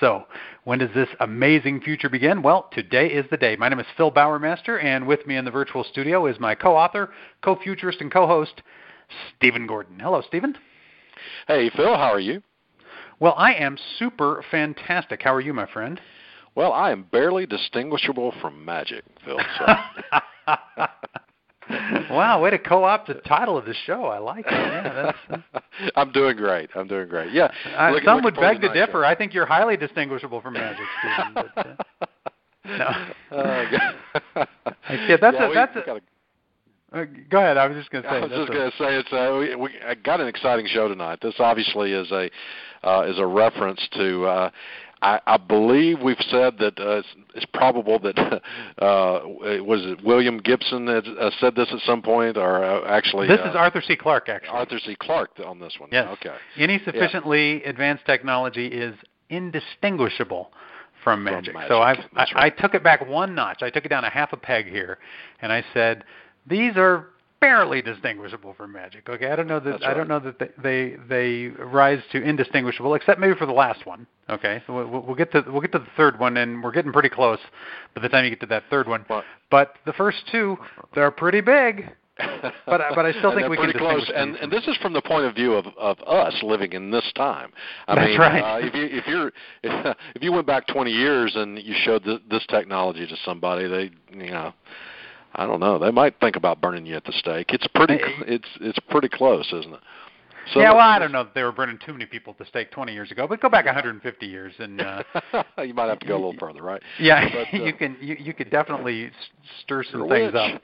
So, when does this amazing future begin? Well, today is the day. My name is Phil Bowermaster, and with me in the virtual studio is my co author, co futurist, and co host, Stephen Gordon. Hello, Stephen. Hey, Phil, how are you? Well, I am super fantastic. How are you, my friend? Well, I am barely distinguishable from magic, Phil. So. wow, way to co-opt the title of the show. I like it. Yeah, that's, I'm doing great. I'm doing great. Yeah. Uh, looking, some would beg to differ. Show. I think you're highly distinguishable from magic, Stephen. But, uh, no. Uh, yeah, that's yeah, a, that's a, gotta, uh, go ahead. I was just going to say. I was just going to say it's uh, we, we I got an exciting show tonight. This obviously is a uh, is a reference to uh, I, I believe we've said that uh, it's, it's probable that uh, was it William Gibson that uh, said this at some point, or uh, actually this uh, is Arthur C. Clarke. Actually, Arthur C. Clarke on this one. Yes. Okay. Any sufficiently yeah. advanced technology is indistinguishable from magic. From magic. So I've, I, I took it back one notch. I took it down a half a peg here, and I said these are barely distinguishable from magic. Okay, I don't know that right. I don't know that they, they they rise to indistinguishable, except maybe for the last one. Okay, so we'll, we'll get to we'll get to the third one, and we're getting pretty close by the time you get to that third one. What? But the first two, they're pretty big. but but I still think we pretty can close. And and this is from the point of view of of us living in this time. I That's mean, right. uh, if you if you're if, if you went back 20 years and you showed the, this technology to somebody, they you know I don't know. They might think about burning you at the stake. It's pretty. It's it's pretty close, isn't it? So yeah, well, I don't know that they were burning too many people at the stake 20 years ago, but go back 150 years and uh, you might have to go a little further, right? Yeah, but, uh, you can you, you could definitely stir some things up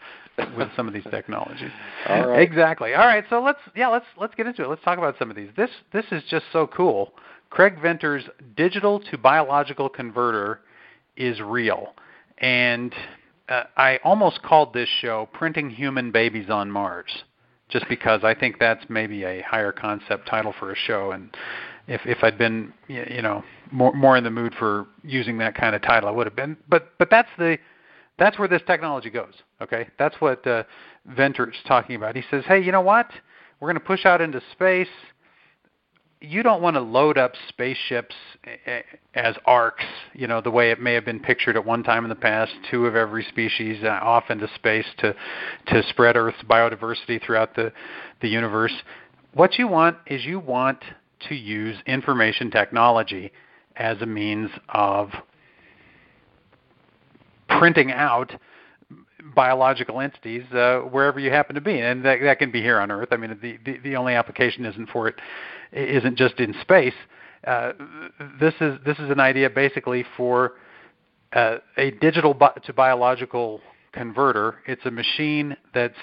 with some of these technologies. All right. Exactly. All right, so let's yeah let's let's get into it. Let's talk about some of these. This this is just so cool. Craig Venter's digital to biological converter is real, and uh, I almost called this show "Printing Human Babies on Mars," just because I think that's maybe a higher concept title for a show. And if if I'd been you know more more in the mood for using that kind of title, I would have been. But but that's the that's where this technology goes. Okay, that's what uh, Venter's talking about. He says, hey, you know what? We're going to push out into space you don't want to load up spaceships as arks, you know, the way it may have been pictured at one time in the past, two of every species uh, off into space to to spread Earth's biodiversity throughout the the universe. What you want is you want to use information technology as a means of printing out biological entities uh, wherever you happen to be, and that, that can be here on Earth. I mean, the, the the only application isn't for it isn't just in space. Uh, this is this is an idea basically for uh, a digital bi- to biological converter. It's a machine that's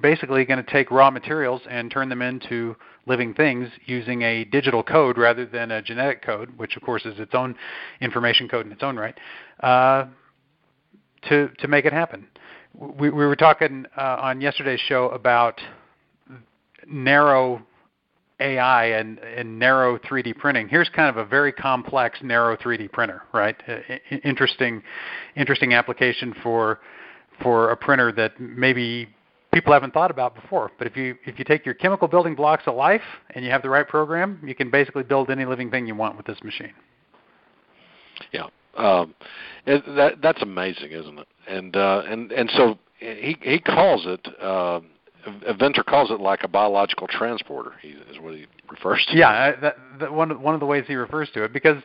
basically going to take raw materials and turn them into living things using a digital code rather than a genetic code, which of course is its own information code in its own right, uh, to to make it happen. We, we were talking uh, on yesterday's show about narrow AI and, and narrow 3D printing. Here's kind of a very complex narrow 3D printer, right? interesting, interesting application for for a printer that maybe people haven't thought about before. But if you if you take your chemical building blocks of life and you have the right program, you can basically build any living thing you want with this machine. Yeah, um, that that's amazing, isn't it? And uh, and and so he he calls it. Uh, Venter calls it like a biological transporter. He, is what he refers to. Yeah, that, that one one of the ways he refers to it because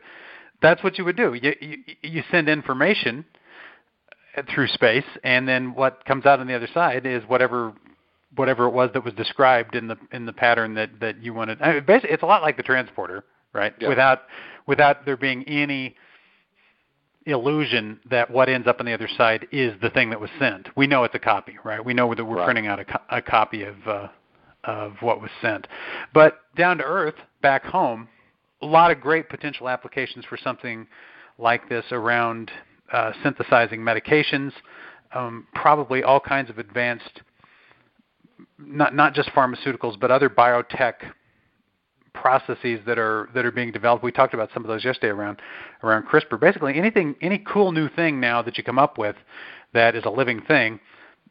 that's what you would do. You you, you send information through space, and then what comes out on the other side is whatever whatever it was that was described in the in the pattern that that you wanted. I mean, basically, it's a lot like the transporter, right? Yeah. Without without there being any illusion that what ends up on the other side is the thing that was sent. We know it's a copy, right? We know that we're right. printing out a, co- a copy of uh, of what was sent. But down to earth, back home, a lot of great potential applications for something like this around uh, synthesizing medications, um, probably all kinds of advanced, not not just pharmaceuticals, but other biotech processes that are that are being developed. We talked about some of those yesterday around around CRISPR. Basically, anything any cool new thing now that you come up with that is a living thing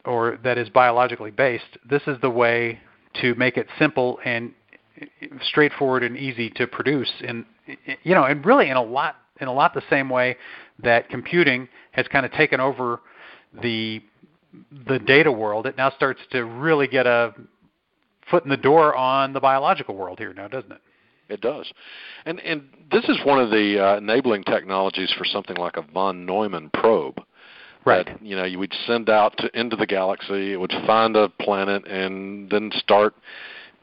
or that is biologically based, this is the way to make it simple and eh, straightforward and easy to produce and eh, you know and really in a lot in a lot the same way that computing has kind of taken over the the data world it now starts to really get a foot in the door on the biological world here now doesn't it? It does. And and this is one of the uh, enabling technologies for something like a von neumann probe. Right. that, you know you would send out to, into the galaxy it would find a planet and then start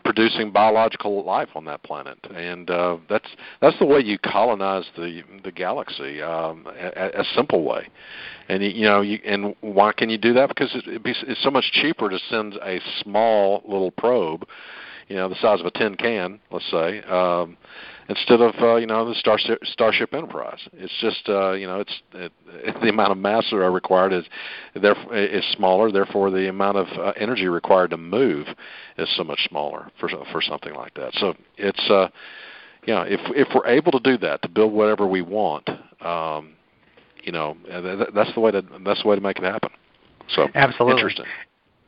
producing biological life on that planet, and uh, that's that's the way you colonize the the galaxy, um, a, a simple way. And you know, you, and why can you do that? Because it, be, it's so much cheaper to send a small little probe, you know, the size of a tin can, let's say, um, instead of uh, you know the Starship, Starship Enterprise. It's just uh, you know it's it, the amount of mass that are required is therefore is smaller. Therefore, the amount of uh, energy required to move is so much smaller for for something like that. So it's uh, you know if if we're able to do that to build whatever we want, um, you know that, that's the way to that's the way to make it happen. So absolutely interesting.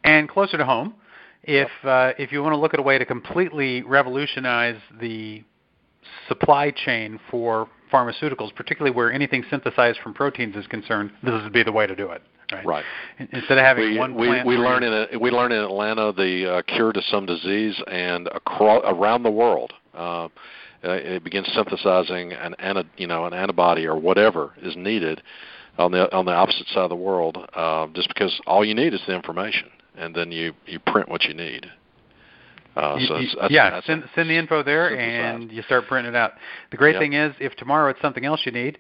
And closer to home, if uh, if you want to look at a way to completely revolutionize the supply chain for pharmaceuticals, particularly where anything synthesized from proteins is concerned, this would be the way to do it. Right. right. Instead of having we, one we, plant. We learn in a, we learn in Atlanta the uh, cure to some disease, and across, around the world, uh, it begins synthesizing an, an you know an antibody or whatever is needed on the on the opposite side of the world. Uh, just because all you need is the information, and then you you print what you need. Uh, so you, that's, yeah, that's send send the info there, and you start printing it out. The great yep. thing is, if tomorrow it's something else you need,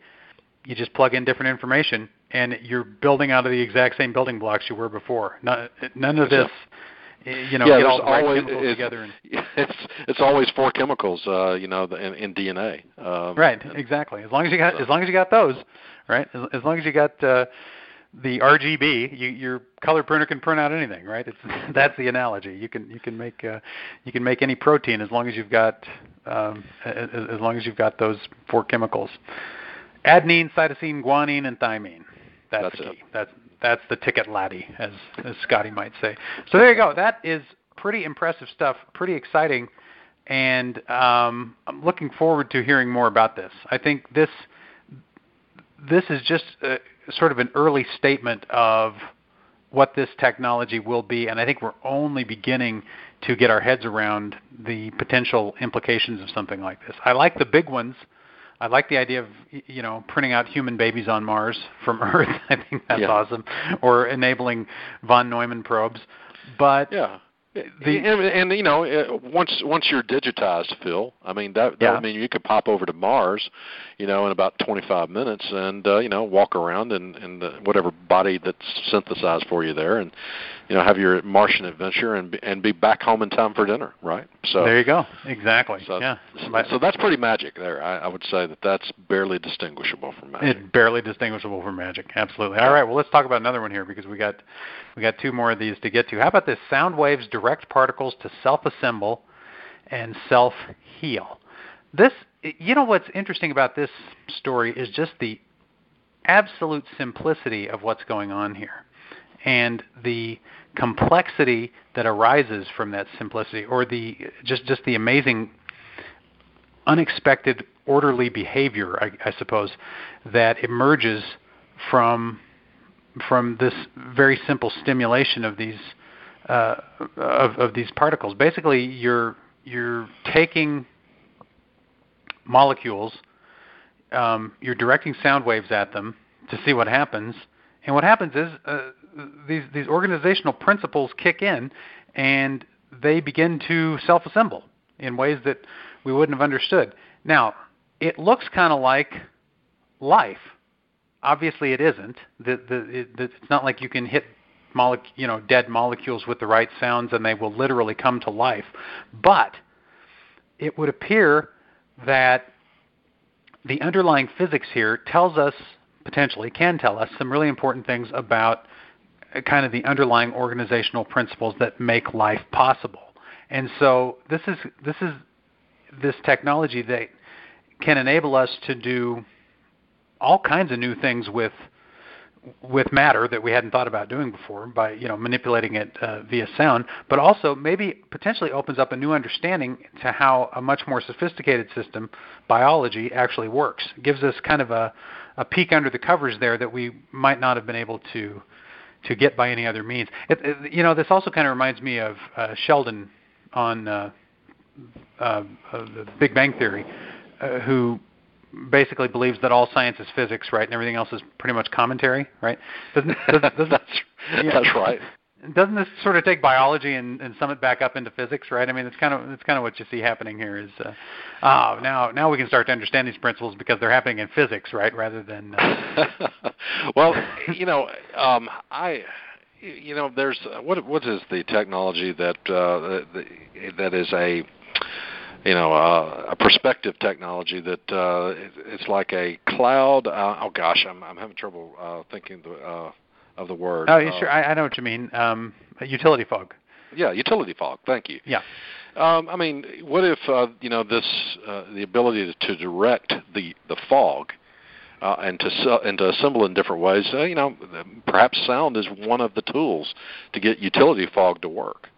you just plug in different information, and you're building out of the exact same building blocks you were before. None, none of this, you know, yeah, get all the right always, chemicals it's, together. And, it's it's always four chemicals, uh, you know, in, in DNA. Um, right, exactly. As long as you got, so. as long as you got those, right? As, as long as you got. Uh, the RGB, you, your color printer can print out anything, right? It's that's the analogy. You can you can make uh, you can make any protein as long as you've got um, as, as long as you've got those four chemicals: adenine, cytosine, guanine, and thymine. That's, that's the key. It. That's that's the ticket laddie, as as Scotty might say. So there you go. That is pretty impressive stuff. Pretty exciting, and um, I'm looking forward to hearing more about this. I think this this is just. Uh, sort of an early statement of what this technology will be, and I think we're only beginning to get our heads around the potential implications of something like this. I like the big ones. I like the idea of you know printing out human babies on Mars from Earth. I think that's yeah. awesome, or enabling von Neumann probes. But yeah, the, and, and you know, uh, once once you're digitized, Phil, I mean that that yeah. would mean you could pop over to Mars, you know, in about 25 minutes, and uh, you know, walk around and and uh, whatever body that's synthesized for you there, and you know, have your Martian adventure and be, and be back home in time for dinner, right? So there you go, exactly. So, yeah. So, so that's pretty magic there. I, I would say that that's barely distinguishable from magic. It's barely distinguishable from magic. Absolutely. All right. Well, let's talk about another one here because we got we got two more of these to get to. How about this? Sound waves direct particles to self-assemble and self-heal. This, you know, what's interesting about this story is just the absolute simplicity of what's going on here, and the complexity that arises from that simplicity, or the just just the amazing, unexpected, orderly behavior, I, I suppose, that emerges from from this very simple stimulation of these uh, of, of these particles. Basically, you're you're taking molecules, um, you're directing sound waves at them to see what happens, and what happens is uh, these these organizational principles kick in, and they begin to self-assemble in ways that we wouldn't have understood. Now, it looks kind of like life obviously it isn't. The, the, it, it's not like you can hit you know dead molecules with the right sounds and they will literally come to life. But it would appear that the underlying physics here tells us potentially can tell us some really important things about kind of the underlying organizational principles that make life possible. And so this is this is this technology that can enable us to do all kinds of new things with with matter that we hadn't thought about doing before by you know manipulating it uh, via sound, but also maybe potentially opens up a new understanding to how a much more sophisticated system, biology, actually works. It gives us kind of a, a peek under the covers there that we might not have been able to to get by any other means. It, it, you know, this also kind of reminds me of uh, Sheldon on uh, uh, the Big Bang Theory, uh, who basically believes that all science is physics, right, and everything else is pretty much commentary, right? Doesn't, doesn't, doesn't yeah, that's right. Doesn't this sort of take biology and, and sum it back up into physics, right? I mean, it's kind of it's kind of what you see happening here. Is uh, oh, now now we can start to understand these principles because they're happening in physics, right, rather than. Uh... well, you know, um, I you know, there's what what is the technology that uh, that is a you know uh, a perspective technology that uh, it's like a cloud. Uh, oh gosh, I'm I'm having trouble uh, thinking the, uh, of the word. Oh, sure. I, I know what you mean. Um, utility fog. Yeah, utility fog. Thank you. Yeah. Um, I mean, what if uh, you know this uh, the ability to, to direct the the fog uh, and to and to assemble in different ways? Uh, you know, perhaps sound is one of the tools to get utility fog to work.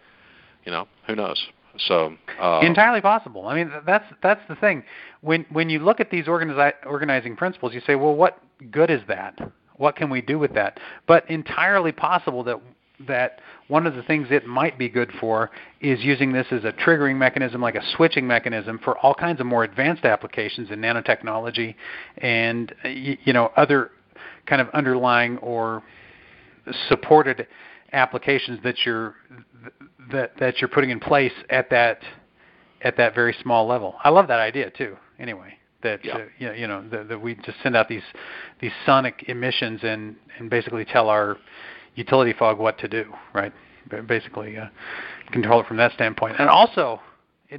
You know, who knows? So uh, entirely possible. I mean, that's that's the thing. When when you look at these organizi- organizing principles, you say, well, what good is that? What can we do with that? But entirely possible that that one of the things it might be good for is using this as a triggering mechanism, like a switching mechanism for all kinds of more advanced applications in nanotechnology and you know other kind of underlying or supported applications that you're that that you're putting in place at that at that very small level. I love that idea too. Anyway, that yeah. uh, you know, that, that we just send out these these sonic emissions and and basically tell our utility fog what to do, right? Basically, uh, control it from that standpoint. And also,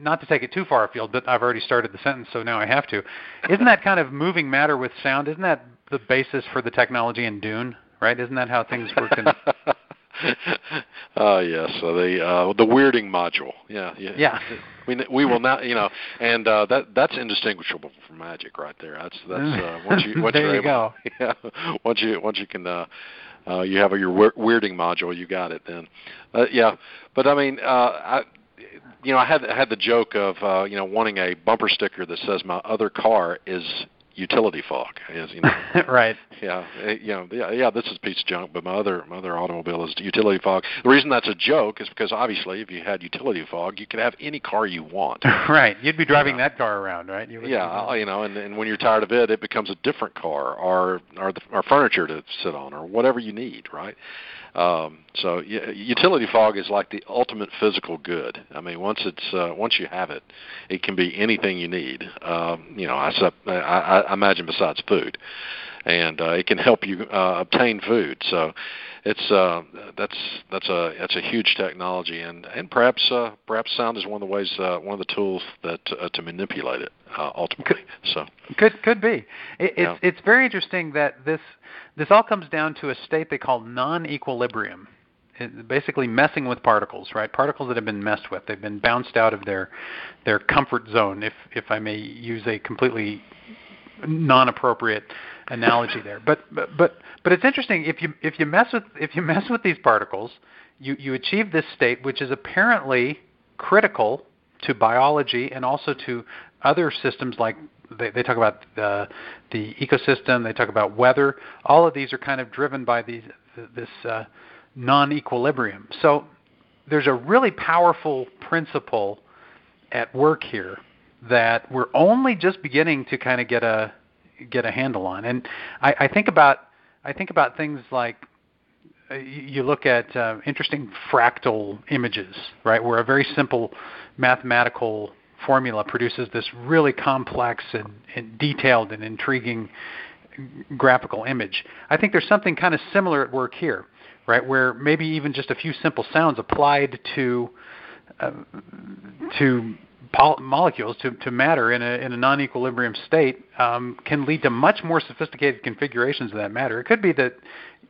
not to take it too far afield, but I've already started the sentence, so now I have to. Isn't that kind of moving matter with sound? Isn't that the basis for the technology in Dune? Right? Isn't that how things work in uh, yes, so the uh, the weirding module. Yeah, yeah. Yeah. We we will not, you know, and uh, that that's indistinguishable from magic right there. That's that's uh, once you once there you're you able, go. Yeah, once you once you can. Uh, uh, you have your weirding module, you got it then. Uh, yeah, but I mean, uh, I, you know, I had had the joke of uh, you know wanting a bumper sticker that says my other car is utility fog is you know. Right. Yeah eh, you know yeah yeah this is a piece of junk but my other my other automobile is utility fog. The reason that's a joke is because obviously if you had utility fog you could have any car you want. Right you'd be driving that car around right? You yeah you know and, and when you're tired of it it becomes a different car or or the or furniture to sit on or whatever you need right um, so yeah, utility fog is like the ultimate physical good. I mean, once it's uh, once you have it, it can be anything you need. Um, you know, I, I, I imagine besides food, and uh, it can help you uh, obtain food. So it's uh, that's that's a that's a huge technology, and and perhaps uh, perhaps sound is one of the ways uh, one of the tools that uh, to manipulate it uh, ultimately. So could could be. It, it's yeah. it's very interesting that this this all comes down to a state they call non-equilibrium. It, basically messing with particles, right? Particles that have been messed with. They've been bounced out of their their comfort zone, if if I may use a completely non-appropriate analogy there. But but but but it's interesting if you if you mess with if you mess with these particles, you you achieve this state which is apparently critical to biology and also to other systems like they, they talk about the, the ecosystem, they talk about weather. All of these are kind of driven by these, this uh, non-equilibrium. So there's a really powerful principle at work here that we're only just beginning to kind of get a get a handle on. And I, I think about I think about things like uh, you look at uh, interesting fractal images, right? Where a very simple mathematical formula produces this really complex and, and detailed and intriguing graphical image. I think there's something kind of similar at work here, right? Where maybe even just a few simple sounds applied to uh, to pol- molecules to, to matter in a in a non-equilibrium state um, can lead to much more sophisticated configurations of that matter. It could be that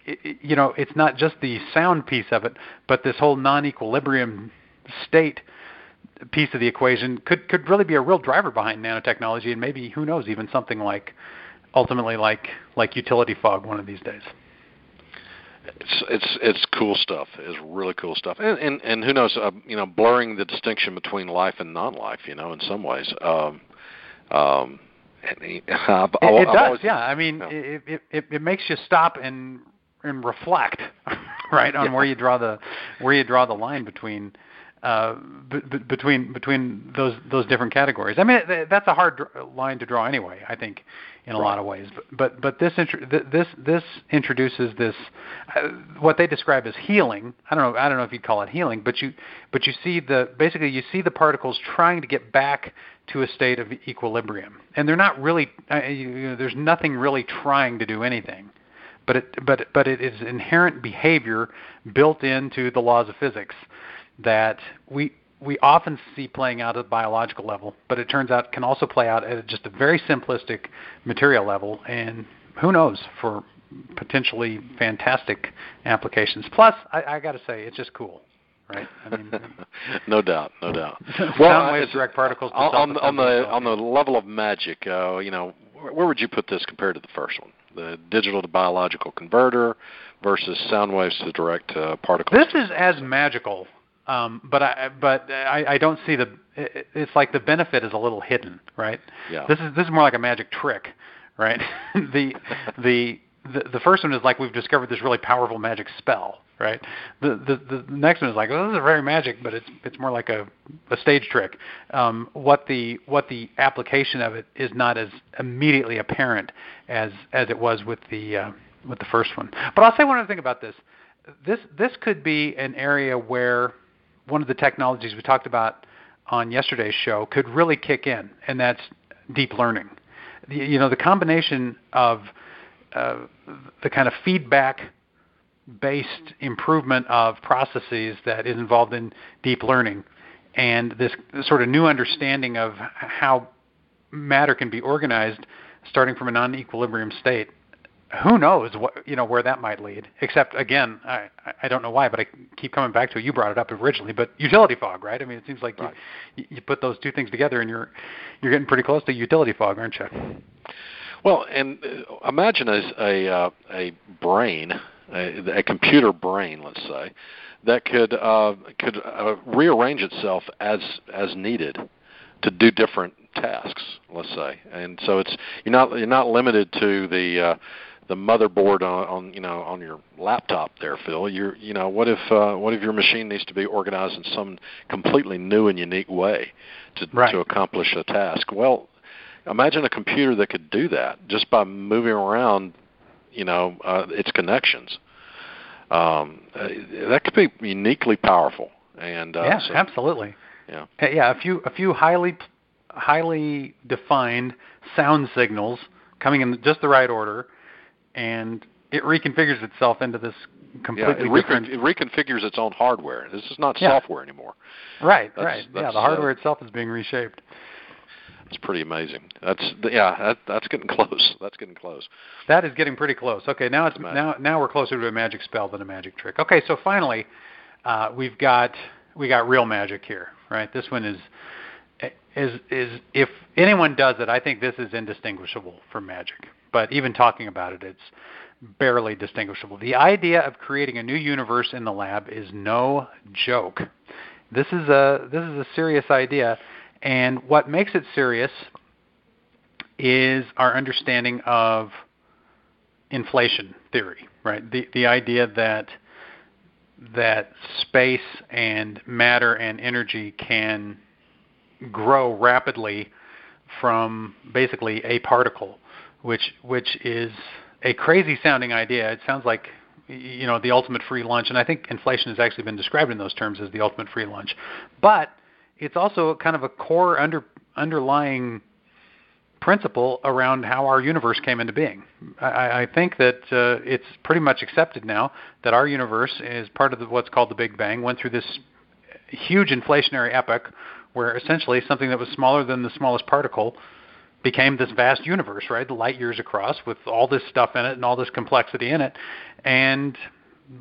it, you know it's not just the sound piece of it, but this whole non-equilibrium state piece of the equation could could really be a real driver behind nanotechnology, and maybe who knows, even something like ultimately like like utility fog one of these days. It's it's it's cool stuff. It's really cool stuff, and and, and who knows, uh, you know, blurring the distinction between life and non-life, you know, in some ways. Um, um, and, it, it does, always, yeah. I mean, yeah. It, it it makes you stop and and reflect, right, on yeah. where you draw the where you draw the line between uh, b- b- between between those those different categories. I mean, th- that's a hard dr- line to draw anyway. I think in a right. lot of ways. But but, but this intro- th- this this introduces this uh, what they describe as healing. I don't know I don't know if you'd call it healing, but you but you see the basically you see the particles trying to get back to a state of equilibrium, and they're not really uh, you know, there's nothing really trying to do anything. But it, but but it is inherent behavior built into the laws of physics that we we often see playing out at the biological level, but it turns out can also play out at just a very simplistic material level, and who knows for potentially fantastic applications. Plus, I, I got to say, it's just cool, right? I mean, no doubt, no doubt. well, waves, direct particles. On, the on the on the level of magic, uh, you know, where would you put this compared to the first one, the digital to biological converter versus sound waves to direct uh, particles? This is as magical um, but I but I, I don't see the. It's like the benefit is a little hidden, right? Yeah. This is this is more like a magic trick, right? the the the, the first one is like we've discovered this really powerful magic spell, right? The, the the next one is like, oh, this is very magic, but it's it's more like a a stage trick. Um, what the what the application of it is not as immediately apparent as as it was with the uh, with the first one. But I'll say one other thing about this. This this could be an area where one of the technologies we talked about on yesterday's show could really kick in, and that's deep learning. The, you know, the combination of uh, the kind of feedback based improvement of processes that is involved in deep learning and this sort of new understanding of how matter can be organized starting from a non-equilibrium state who knows what you know where that might lead. Except again, I I don't know why, but I keep coming back to it. You brought it up originally, but utility fog, right? I mean, it seems like right. you you put those two things together, and you're you're getting pretty close to utility fog, aren't you? Well, and uh, imagine a a, uh, a brain, a, a computer brain, let's say, that could uh, could uh, rearrange itself as as needed to do different tasks, let's say. And so it's you're not you're not limited to the uh, the motherboard on, on you know on your laptop there, Phil. You're you know what if uh, what if your machine needs to be organized in some completely new and unique way to right. to accomplish a task? Well, imagine a computer that could do that just by moving around, you know, uh, its connections. Um, uh, that could be uniquely powerful. And uh, yeah, so, absolutely. Yeah. Yeah, a few a few highly highly defined sound signals coming in just the right order and it reconfigures itself into this completely yeah, it, different. it reconfigures its own hardware. This is not yeah. software anymore. Right, that's, right. That's, yeah, the hardware uh, itself is being reshaped. It's pretty amazing. That's yeah, that, that's getting close. That's getting close. That is getting pretty close. Okay, now it's now now we're closer to a magic spell than a magic trick. Okay, so finally, uh, we've got we got real magic here, right? This one is is is if anyone does it, I think this is indistinguishable from magic but even talking about it, it's barely distinguishable. The idea of creating a new universe in the lab is no joke. This is a this is a serious idea, and what makes it serious is our understanding of inflation theory, right? The the idea that that space and matter and energy can grow rapidly from basically a particle which which is a crazy sounding idea. It sounds like you know the ultimate free lunch, and I think inflation has actually been described in those terms as the ultimate free lunch. But it's also kind of a core under underlying principle around how our universe came into being. I, I think that uh, it's pretty much accepted now that our universe is part of the, what's called the Big Bang. Went through this huge inflationary epoch where essentially something that was smaller than the smallest particle became this vast universe, right? The light years across with all this stuff in it and all this complexity in it. And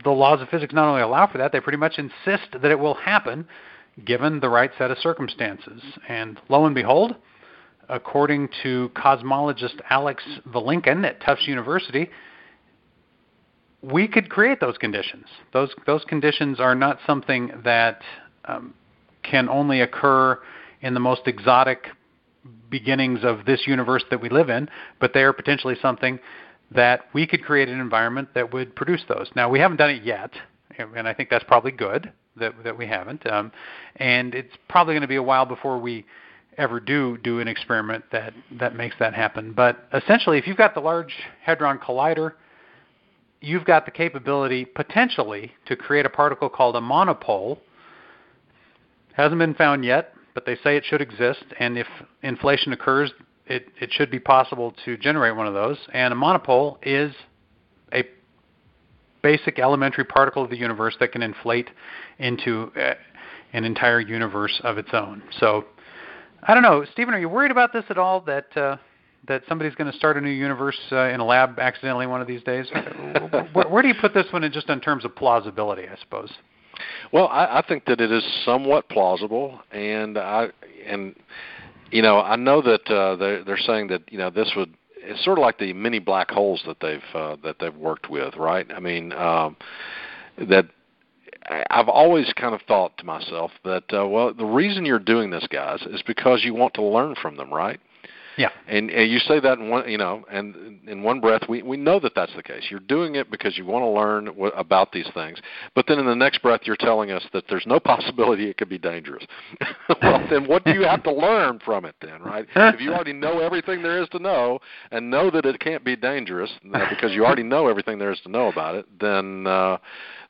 the laws of physics not only allow for that, they pretty much insist that it will happen given the right set of circumstances. And lo and behold, according to cosmologist Alex Vilenkin at Tufts University, we could create those conditions. Those those conditions are not something that um, can only occur in the most exotic beginnings of this universe that we live in, but they are potentially something that we could create an environment that would produce those. Now we haven't done it yet, and I think that's probably good that that we haven't. Um, and it's probably going to be a while before we ever do do an experiment that that makes that happen. But essentially, if you've got the Large Hadron Collider, you've got the capability potentially to create a particle called a monopole. Hasn't been found yet, but they say it should exist. And if inflation occurs, it, it should be possible to generate one of those. And a monopole is a basic elementary particle of the universe that can inflate into uh, an entire universe of its own. So I don't know, Stephen. Are you worried about this at all? That uh, that somebody's going to start a new universe uh, in a lab accidentally one of these days? where, where, do you put this one in just in terms of plausibility? I suppose. Well, I, I think that it is somewhat plausible, and I and you know I know that uh, they're, they're saying that you know this would it's sort of like the mini black holes that they've uh, that they've worked with, right? I mean um, that I've always kind of thought to myself that uh, well, the reason you're doing this, guys, is because you want to learn from them, right? Yeah. And, and you say that in one, you know, and in one breath, we we know that that's the case. You're doing it because you want to learn w- about these things, but then in the next breath, you're telling us that there's no possibility it could be dangerous. well, then what do you have to learn from it then, right? if you already know everything there is to know and know that it can't be dangerous uh, because you already know everything there is to know about it, then uh,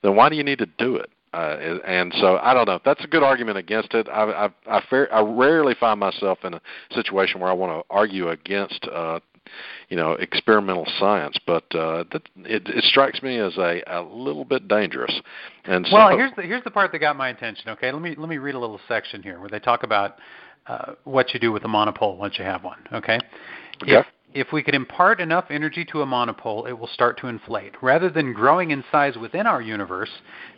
then why do you need to do it? Uh, and so I don't know. That's a good argument against it. I I I, fair, I rarely find myself in a situation where I want to argue against uh, you know experimental science, but uh, that, it, it strikes me as a, a little bit dangerous. And so, well, here's the here's the part that got my attention. Okay, let me let me read a little section here where they talk about uh, what you do with a monopole once you have one. Okay. Okay. If, if we could impart enough energy to a monopole, it will start to inflate. Rather than growing in size within our universe,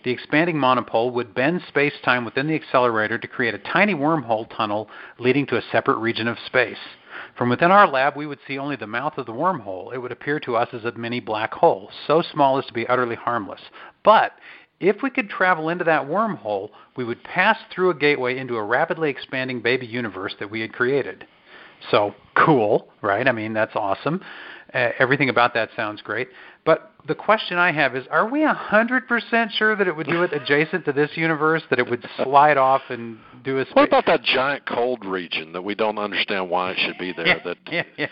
the expanding monopole would bend space time within the accelerator to create a tiny wormhole tunnel leading to a separate region of space. From within our lab, we would see only the mouth of the wormhole. It would appear to us as a mini black hole, so small as to be utterly harmless. But if we could travel into that wormhole, we would pass through a gateway into a rapidly expanding baby universe that we had created. So cool, right? I mean, that's awesome. Uh, everything about that sounds great. But the question I have is are we 100% sure that it would do it adjacent to this universe, that it would slide off and do a What about that giant cold region that we don't understand why it should be there? Yeah, that yeah, yeah.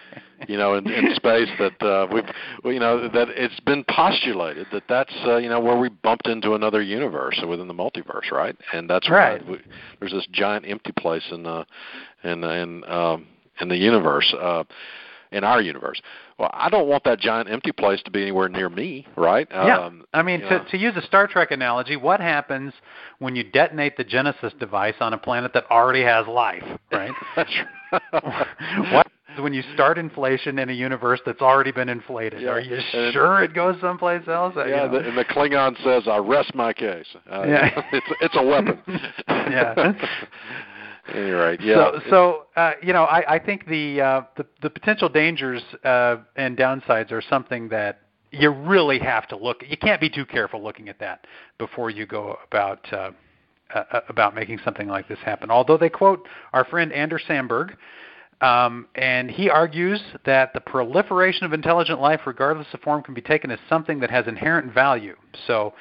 you know, in, in space that uh, we've, you know, that it's been postulated that that's uh, you know where we bumped into another universe within the multiverse, right? And that's right. we, there's this giant empty place in uh, in in um, in the universe, uh, in our universe. Well, I don't want that giant empty place to be anywhere near me, right? Yeah. Um, I mean, to, to use a Star Trek analogy, what happens when you detonate the Genesis device on a planet that already has life, right? That's right. what happens when you start inflation in a universe that's already been inflated? Yeah. Are you And- sure it goes someplace else? Uh, you Yeah, know. the, and the Klingon says, "I rest my case." Uh, Yeah. it's it's a weapon. Yeah. Any rate, yeah. So, so uh, you know, I, I think the, uh, the the potential dangers uh, and downsides are something that you really have to look. You can't be too careful looking at that before you go about uh, uh, about making something like this happen. Although they quote our friend Anders Sandberg, um, and he argues that the proliferation of intelligent life, regardless of form, can be taken as something that has inherent value. So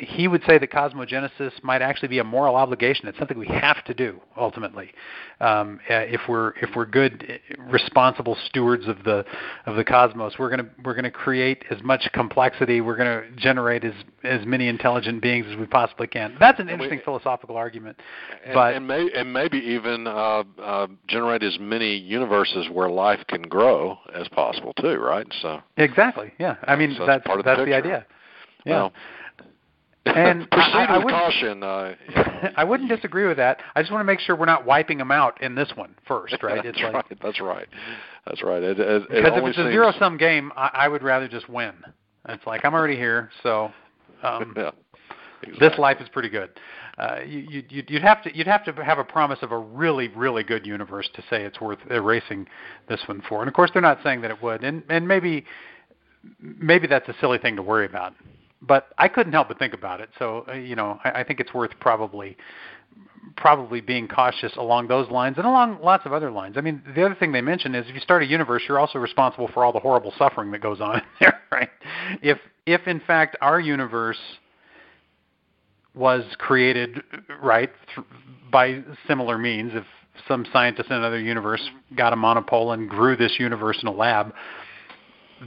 he would say that cosmogenesis might actually be a moral obligation. It's something we have to do ultimately, um, uh, if we're if we're good, uh, responsible stewards of the of the cosmos. We're gonna we're gonna create as much complexity. We're gonna generate as as many intelligent beings as we possibly can. That's an And we- interesting philosophical argument. and, but and, may, and maybe even uh, uh, generate as many universes where life can grow as possible too, right? So, exactly, yeah. I mean So that's that's part of the that's the idea. Yeah. well, And proceed I, I with caution. Uh, I wouldn't disagree with that. I just want to make sure we're not wiping them out in this one first, right? that's like, right. That's right. That's right. It, it, it because if only it's a zero sum game, I, I would rather just win. It's like I'm already here, so um, yeah, this life is pretty good. Uh, you, you, you'd you'd have to you'd have to have a promise of a really really good universe to say it's worth erasing this one for. And of course, they're not saying that it would. And and maybe maybe that's a silly thing to worry about. But I couldn't help but think about it. So uh, you know, I, I think it's worth probably probably being cautious along those lines and along lots of other lines. I mean, the other thing they mention is if you start a universe, you're also responsible for all the horrible suffering that goes on in there, right? If if in fact our universe was created right th- by similar means, if some scientist in another universe got a monopole and grew this universe in a lab,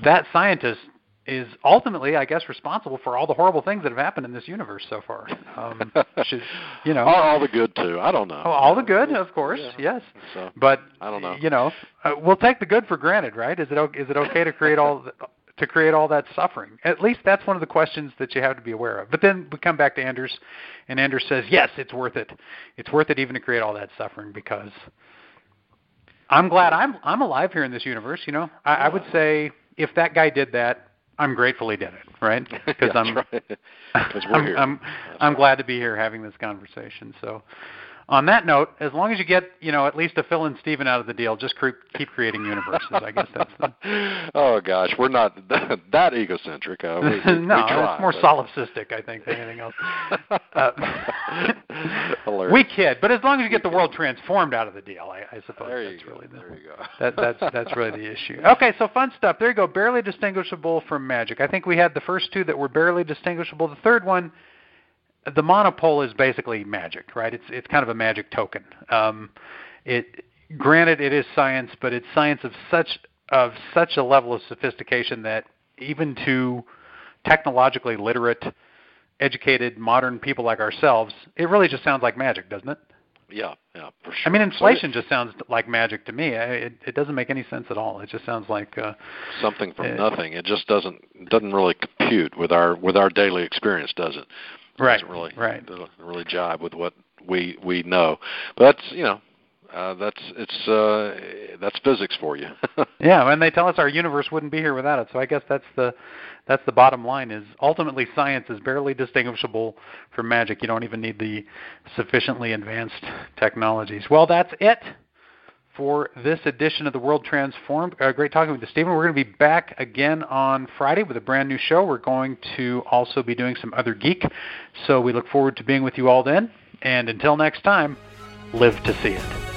that scientist is ultimately, I guess, responsible for all the horrible things that have happened in this universe so far. Um, should, you know, all, all the good too. I don't know. Oh, all the good, of course, Yeah. yes. So But I don't know. You know, uh, we'll take the good for granted, right? Is it is it okay to create all the, to create all that suffering? At least that's one of the questions that you have to be aware of. But then we come back to Anders, and Anders says, yes, it's worth it. It's worth it even to create all that suffering because I'm glad I'm I'm alive here in this universe. You know, I, I would say if that guy did that, I'm grateful he did it, right? Because Yeah, I'm right. I'm. I'm, I'm glad to be here having this conversation. So, on that note, as long as you get, you know, at least a Phil and Stephen out of the deal, just cre- keep creating universes. I guess that's the. oh gosh, we're not that, that egocentric. Uh, we, we, no, we try, it's more but- solipsistic, I think, than anything else. Uh, We kid, but as long as you get the world transformed out of the deal, I, I suppose that's go. really the. There you go. That, that's that's really the issue. Okay, so fun stuff. There you go. Barely distinguishable from magic. I think we had the first two that were barely distinguishable. The third one, the monopole is basically magic, right? It's it's kind of a magic token. Um, it granted it is science, but it's science of such of such a level of sophistication that even to technologically literate, educated, modern people like ourselves, it really just sounds like magic, doesn't it? Yeah, yeah, for sure. I mean, So inflation just sounds like magic to me. I- It, it doesn't make any sense at all. It just sounds like uh, something from Uh, nothing. It just doesn't doesn't really compute with our with our daily experience, does it? It Right, Doesn't really right. doesn't really jibe with what we we know. But that's you know. Uh, that's it's uh, that's physics for you. yeah, and they tell us our universe wouldn't be here without it. So I guess that's the that's the bottom line. Is ultimately science is barely distinguishable from magic. You don't even need the sufficiently advanced technologies. Well, that's it for this edition of the World Transformed. Uh, great talking with you, Stephen. We're going to be back again on Friday with a brand new show. We're going to also be doing some other geek. So we look forward to being with you all then. And until next time, live to see it.